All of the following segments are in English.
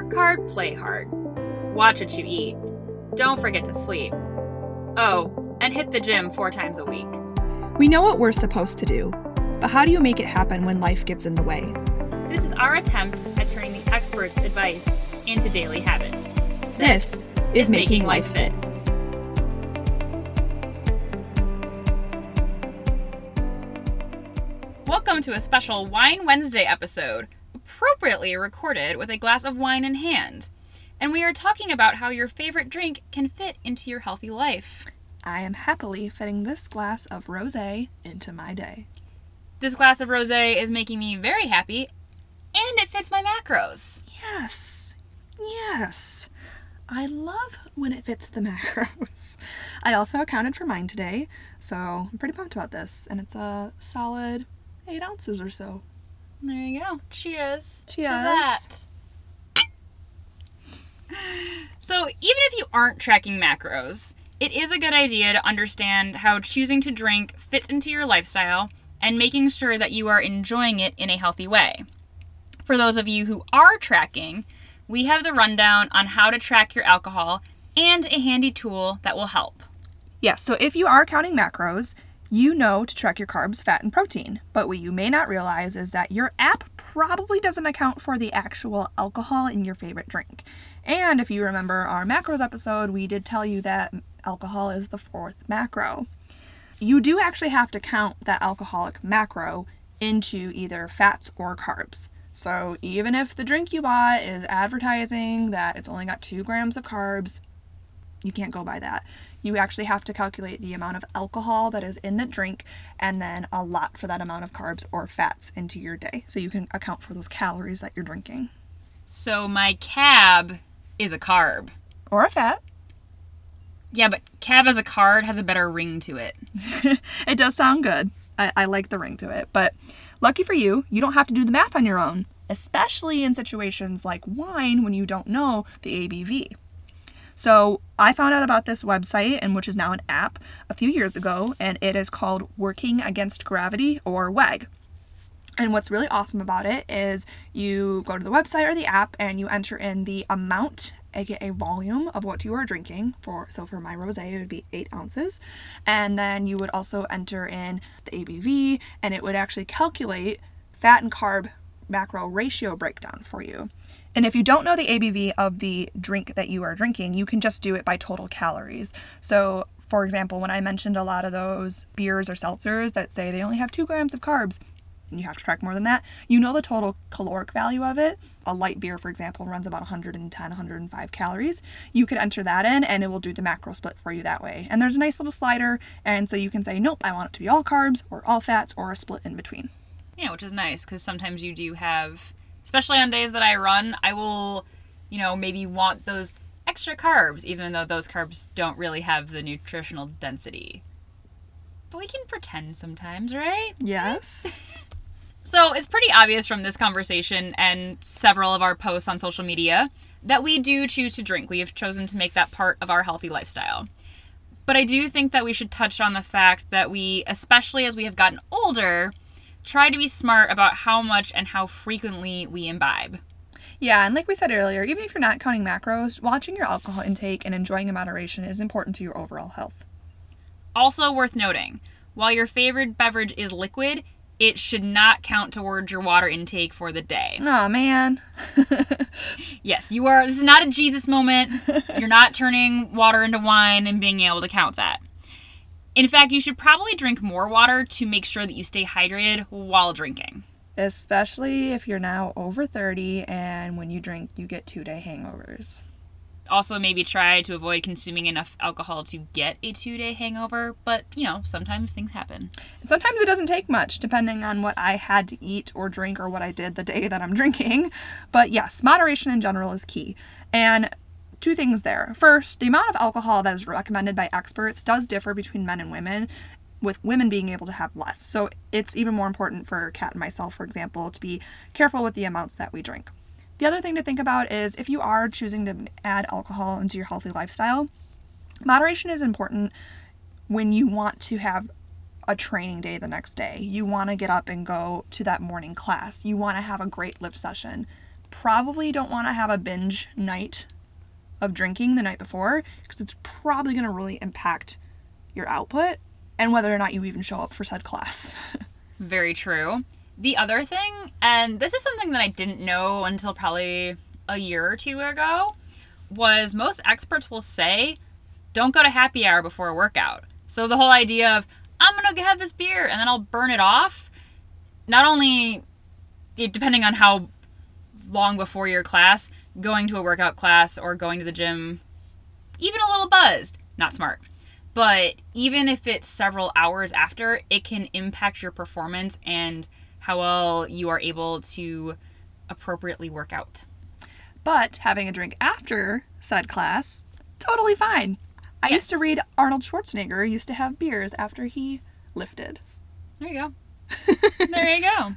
Work hard, play hard. Watch what you eat. Don't forget to sleep. Oh, and hit the gym four times a week. We know what we're supposed to do, but how do you make it happen when life gets in the way? This is our attempt at turning the experts' advice into daily habits. This, is making life fit. Welcome to a special Wine Wednesday episode, appropriately recorded with a glass of wine in hand. And we are talking about how your favorite drink can fit into your healthy life. I am happily fitting this glass of rosé into my day. This glass of rosé is making me very happy, and it fits my macros. Yes. Yes. I love when it fits the macros. I also accounted for mine today, so I'm pretty pumped about this. And it's a solid eight ounces or so. There you go. Cheers. Cheers. To that. So, even if you aren't tracking macros, it is a good idea to understand how choosing to drink fits into your lifestyle and making sure that you are enjoying it in a healthy way. For those of you who are tracking, we have the rundown on how to track your alcohol and a handy tool that will help. Yes, so if you are counting macros, you know to track your carbs, fat, and protein. But what you may not realize is that your app probably doesn't account for the actual alcohol in your favorite drink. And if you remember our macros episode, we did tell you that alcohol is the fourth macro. You do actually have to count that alcoholic macro into either fats or carbs. So even if the drink you bought is advertising that it's only got two grams of carbs, you can't go by that. You actually have to calculate the amount of alcohol that is in the drink and then a lot for that amount of carbs or fats into your day. So you can account for those calories that you're drinking. So, my cab is a carb. Or a fat. Yeah, but cab as a card has a better ring to it. it does sound good. I, I like the ring to it. But lucky for you, you don't have to do the math on your own, especially in situations like wine when you don't know the ABV. So I found out about this website, and which is now an app, a few years ago, and it is called Working Against Gravity or WAG. And what's really awesome about it is you go to the website or the app and you enter in the amount, aka volume of what you are drinking. For so for my rosé, it would be eight ounces, and then you would also enter in the ABV, and it would actually calculate fat and carb macro ratio breakdown for you. And if you don't know the ABV of the drink that you are drinking, you can just do it by total calories. So, for example, when I mentioned a lot of those beers or seltzers that say they only have two grams of carbs, and you have to track more than that, you know the total caloric value of it. A light beer, for example, runs about 110, 105 calories. You could enter that in and it will do the macro split for you that way. And there's a nice little slider, and so you can say, nope, I want it to be all carbs or all fats or a split in between. Yeah, which is nice because sometimes you do have, especially on days that I run, I will, you know, maybe want those extra carbs, even though those carbs don't really have the nutritional density. But we can pretend sometimes, right? Yes. So it's pretty obvious from this conversation and several of our posts on social media that we do choose to drink. We have chosen to make that part of our healthy lifestyle. But I do think that we should touch on the fact that we, especially as we have gotten older, try to be smart about how much and how frequently we imbibe. Yeah, and like we said earlier, even if you're not counting macros, watching your alcohol intake and enjoying in moderation is important to your overall health. Also worth noting, while your favorite beverage is liquid, it should not count towards your water intake for the day. Oh man. yes, you are. This is not a Jesus moment. You're not turning water into wine and being able to count that. In fact, you should probably drink more water to make sure that you stay hydrated while drinking. Especially if you're now over 30 and when you drink, you get two day hangovers also maybe try to avoid consuming enough alcohol to get a two day hangover, but you know, sometimes things happen. And sometimes it doesn't take much, depending on what I had to eat or drink or what I did the day that I'm drinking. But yes, moderation in general is key. And two things there. First, the amount of alcohol that is recommended by experts does differ between men and women, with women being able to have less. So it's even more important for Kat and myself, for example, to be careful with the amounts that we drink. The other thing to think about is if you are choosing to add alcohol into your healthy lifestyle, moderation is important when you want to have a training day the next day. You want to get up and go to that morning class. You want to have a great lift session. probably don't want to have a binge night of drinking the night before because it's probably going to really impact your output and whether or not you even show up for said class. Very true. The other thing, and this is something that I didn't know until probably a year or two ago, was most experts will say don't go to happy hour before a workout. So the whole idea of I'm going to have this beer and then I'll burn it off, not only depending on how long before your class, going to a workout class or going to the gym, even a little buzzed, not smart. But even if it's several hours after, it can impact your performance and how well you are able to appropriately work out. But having a drink after said class, totally fine. I Yes. used to read Arnold Schwarzenegger used to have beers after he lifted. There you go. there you go.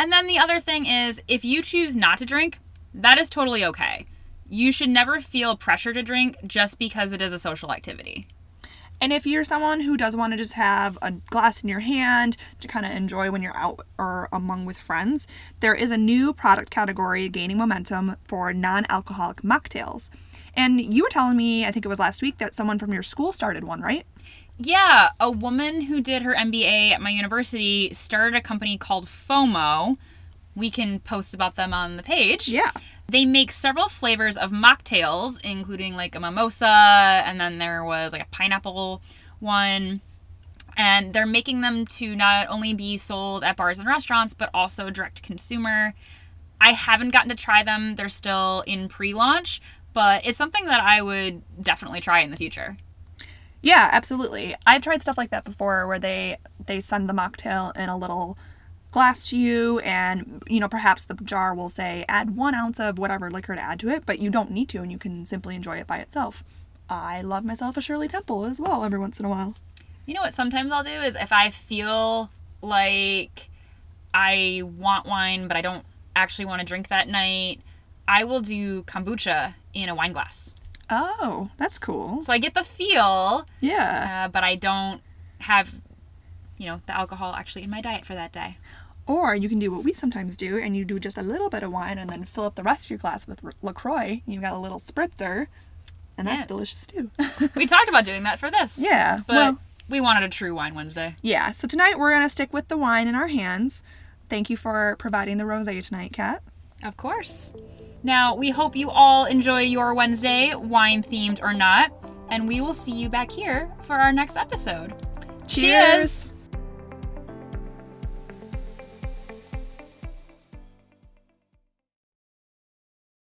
And then the other thing is if you choose not to drink, that is totally okay. You should never feel pressure to drink just because it is a social activity. And if you're someone who does want to just have a glass in your hand to kind of enjoy when you're out or among with friends, there is a new product category gaining momentum for non alcoholic mocktails. And you were telling me, I think it was last week, that someone from your school started one, right? Yeah, a woman who did her MBA at my university started a company called FOMO. We can post about them on the page. Yeah. They make several flavors of mocktails, including like a mimosa, and then there was like a pineapple one. And they're making them to not only be sold at bars and restaurants, but also direct to consumer. I haven't gotten to try them, they're still in pre launch, but it's something that I would definitely try in the future. Yeah, absolutely. I've tried stuff like that before where they they send the mocktail in a little glass to you and you know perhaps the jar will say add one ounce of whatever liquor to add to it but you don't need to and you can simply enjoy it by itself i love myself a shirley temple as well every once in a while You know what sometimes I'll do is if I feel like I want wine but I don't actually want to drink that night, I will do kombucha in a wine glass. oh that's cool So I get the feel, yeah uh, but I don't have, you know, the alcohol actually in my diet for that day. or you can do what we sometimes do and you do just a little bit of wine and then fill up the rest of your glass with lacroix you've got a little spritzer and that's Yes. delicious too We talked about doing that for this. Yeah, But well- we wanted a true wine Wednesday. Yeah, so tonight we're going to stick with the wine in our hands. Thank you for providing the rosé tonight, Kat. Of course. Now, we hope you all enjoy your Wednesday, wine themed or not, and we will see you back here for our next episode. Cheers.